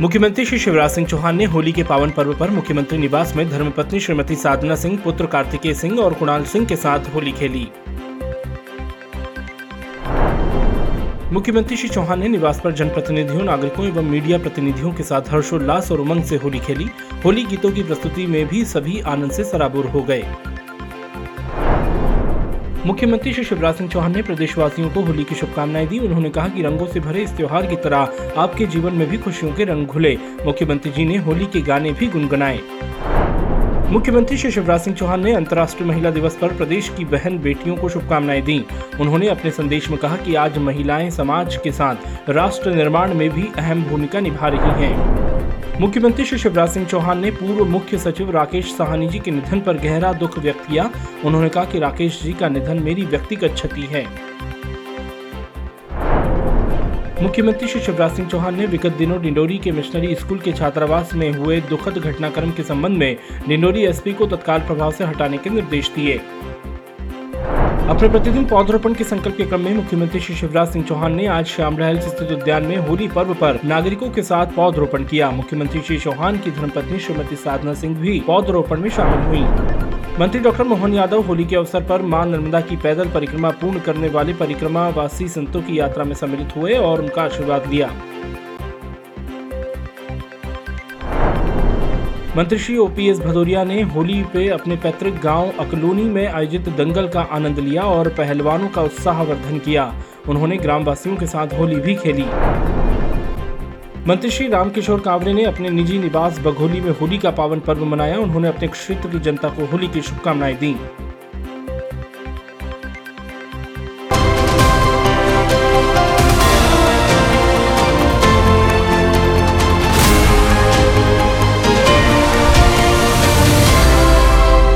मुख्यमंत्री श्री शिवराज सिंह चौहान ने होली के पावन पर्व पर मुख्यमंत्री निवास में धर्मपत्नी श्रीमती साधना सिंह, पुत्र कार्तिकेय सिंह और कुणाल सिंह के साथ होली खेली। मुख्यमंत्री श्री चौहान ने निवास पर जनप्रतिनिधियों, नागरिकों एवं मीडिया प्रतिनिधियों के साथ हर्षोल्लास और उमंग से होली खेली। होली गीतों की प्रस्तुति में भी सभी आनंद से सराबोर हो गए। मुख्यमंत्री श्री शिवराज सिंह चौहान ने प्रदेशवासियों को होली की शुभकामनाएँ दी। उन्होंने कहा कि रंगों से भरे इस त्योहार की तरह आपके जीवन में भी खुशियों के रंग घुले। मुख्यमंत्री जी ने होली के गाने भी गुनगुनाए। मुख्यमंत्री श्री शिवराज सिंह चौहान ने अंतर्राष्ट्रीय महिला दिवस पर प्रदेश की बहन बेटियों को शुभकामनाएँ दी। उन्होंने अपने संदेश में कहा कि आज महिलाएँ समाज के साथ राष्ट्र निर्माण में भी अहम भूमिका निभा रही हैं। मुख्यमंत्री श्री शिवराज सिंह चौहान ने पूर्व मुख्य सचिव राकेश सहानी जी के निधन पर गहरा दुख व्यक्त किया। उन्होंने कहा कि राकेश जी का निधन मेरी व्यक्तिगत क्षति है। मुख्यमंत्री श्री शिवराज सिंह चौहान ने विगत दिनों डिंडोरी के मिशनरी स्कूल के छात्रावास में हुए दुखद घटनाक्रम के संबंध में डिंडोरी एसपी को तत्काल प्रभाव से हटाने के निर्देश दिए। अपने प्रतिदिन पौधरोपण के संकल्प के क्रम में मुख्यमंत्री श्री शिवराज सिंह चौहान ने आज श्यामला स्थित उद्यान में होली पर्व पर नागरिकों के साथ पौधरोपण किया। मुख्यमंत्री श्री चौहान की धर्मपत्नी श्रीमती साधना सिंह भी पौधरोपण में शामिल हुई। मंत्री डॉक्टर मोहन यादव होली के अवसर पर माँ नर्मदा की पैदल परिक्रमा पूर्ण करने वाले परिक्रमा वासी संतों की यात्रा में सम्मिलित हुए और उनका आशीर्वाद लिया। मंत्री Shri O P S Bhadauria ने होली पे अपने पैतृक गाँव अकलोनी में आयोजित दंगल का आनंद लिया और पहलवानों का उत्साहवर्धन किया। उन्होंने ग्रामवासियों के साथ होली भी खेली। मंत्री श्री रामकिशोर कावरे ने अपने निजी निवास बघोली में होली का पावन पर्व मनाया। उन्होंने अपने क्षेत्र की जनता को होली की शुभकामनाएँ दी।